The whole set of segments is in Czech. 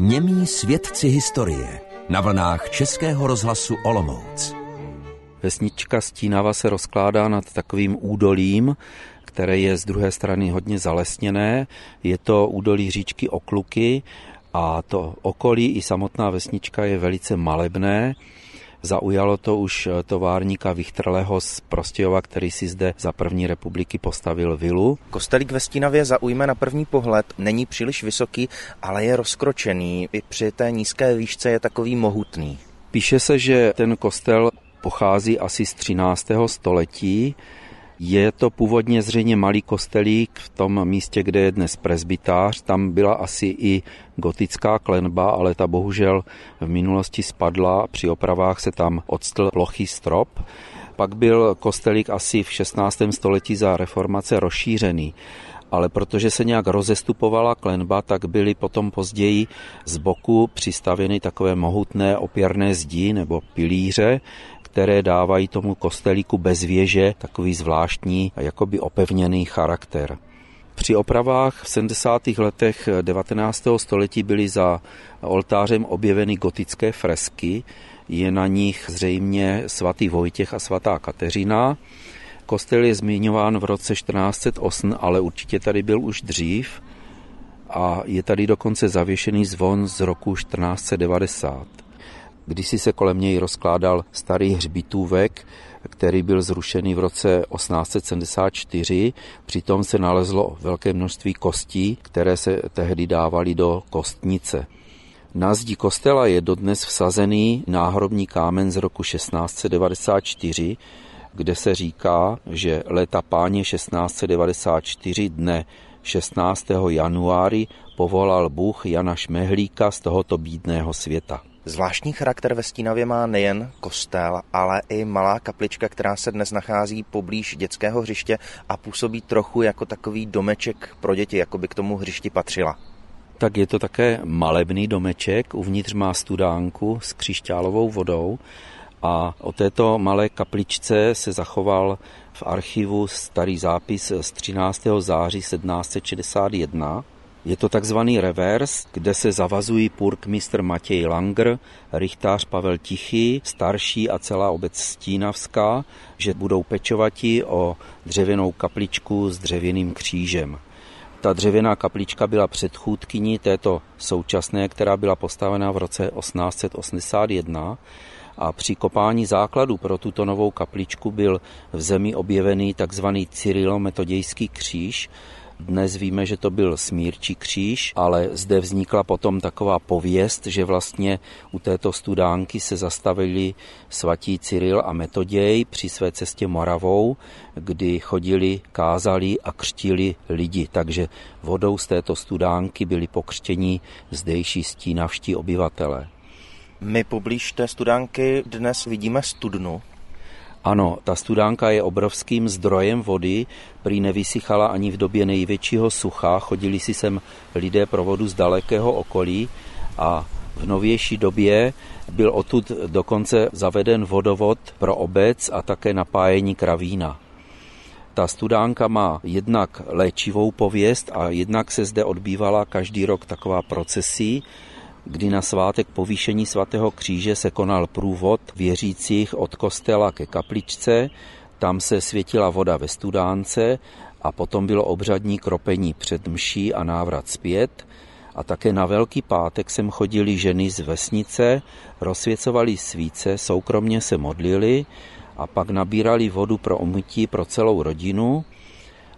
Němí svědci historie na vlnách Českého rozhlasu Olomouc. Vesnička Stínava se rozkládá nad takovým údolím, které je z druhé strany hodně zalesněné. Je to údolí říčky Okluky a to okolí i samotná vesnička je velice malebné. Zaujalo to už továrníka Vichtrleho z Prostějova, který si zde za první republiky postavil vilu. Kostelík ve Stínavě zaujme na první pohled, není příliš vysoký, ale je rozkročený. I při té nízké výšce je takový mohutný. Píše se, že ten kostel pochází asi z 13. století. Je to původně zřejmě malý kostelík v tom místě, kde je dnes prezbytář. Tam byla asi i gotická klenba, ale ta bohužel v minulosti spadla. Při opravách se tam odstl plochý strop. Pak byl kostelík asi v 16. století za reformace rozšířený ale protože se nějak rozestupovala klenba, tak byly potom později z boku přistavěny takové mohutné opěrné zdi nebo pilíře, které dávají tomu kostelíku bez věže takový zvláštní, jakoby opevněný charakter. Při opravách v 70. letech 19. století byly za oltářem objeveny gotické fresky, je na nich zřejmě svatý Vojtěch a svatá Kateřina. Kostel je zmiňován v roce 1408, ale určitě tady byl už dřív a je tady dokonce zavěšený zvon z roku 1490. Kdysi se kolem něj rozkládal starý hřbitůvek, který byl zrušený v roce 1874. Přitom se nalezlo velké množství kostí, které se tehdy dávaly do kostnice. Na zdi kostela je dodnes vsazený náhrobní kámen z roku 1694, kde se říká, že léta páně 1694 dne 16. januári povolal Bůh Jana Šmehlíka z tohoto bídného světa. Zvláštní charakter ve Stínavě má nejen kostel, ale i malá kaplička, která se dnes nachází poblíž dětského hřiště a působí trochu jako takový domeček pro děti, jako by k tomu hřišti patřila. Tak je to také malebný domeček, uvnitř má studánku s křišťálovou vodou a o této malé kapličce se zachoval v archivu starý zápis z 13. září 1761 je to takzvaný revers, kde se zavazují purkmistr Matěj Langer, rychtář Pavel Tichý, starší a celá obec Stínavská, že budou pečovati o dřevěnou kapličku s dřevěným křížem. Ta dřevěná kaplička byla předchůdkyní této současné, která byla postavena v roce 1881 a při kopání základu pro tuto novou kapličku byl v zemi objevený takzvaný cyrilometodějský kříž, dnes víme, že to byl smírčí kříž, ale zde vznikla potom taková pověst, že vlastně u této studánky se zastavili svatí Cyril a Metoděj při své cestě Moravou, kdy chodili, kázali a křtili lidi. Takže vodou z této studánky byli pokřtěni zdejší stínavští obyvatele. My poblíž té studánky dnes vidíme studnu, ano, ta studánka je obrovským zdrojem vody, prý nevysychala ani v době největšího sucha, chodili si sem lidé pro vodu z dalekého okolí a v novější době byl odtud dokonce zaveden vodovod pro obec a také napájení kravína. Ta studánka má jednak léčivou pověst a jednak se zde odbývala každý rok taková procesí, kdy na svátek povýšení svatého kříže se konal průvod věřících od kostela ke kapličce, tam se světila voda ve studánce a potom bylo obřadní kropení před mší a návrat zpět a také na Velký pátek sem chodili ženy z vesnice, rozsvěcovali svíce, soukromně se modlili a pak nabírali vodu pro umytí pro celou rodinu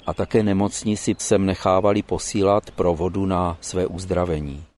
a také nemocní si sem nechávali posílat pro vodu na své uzdravení.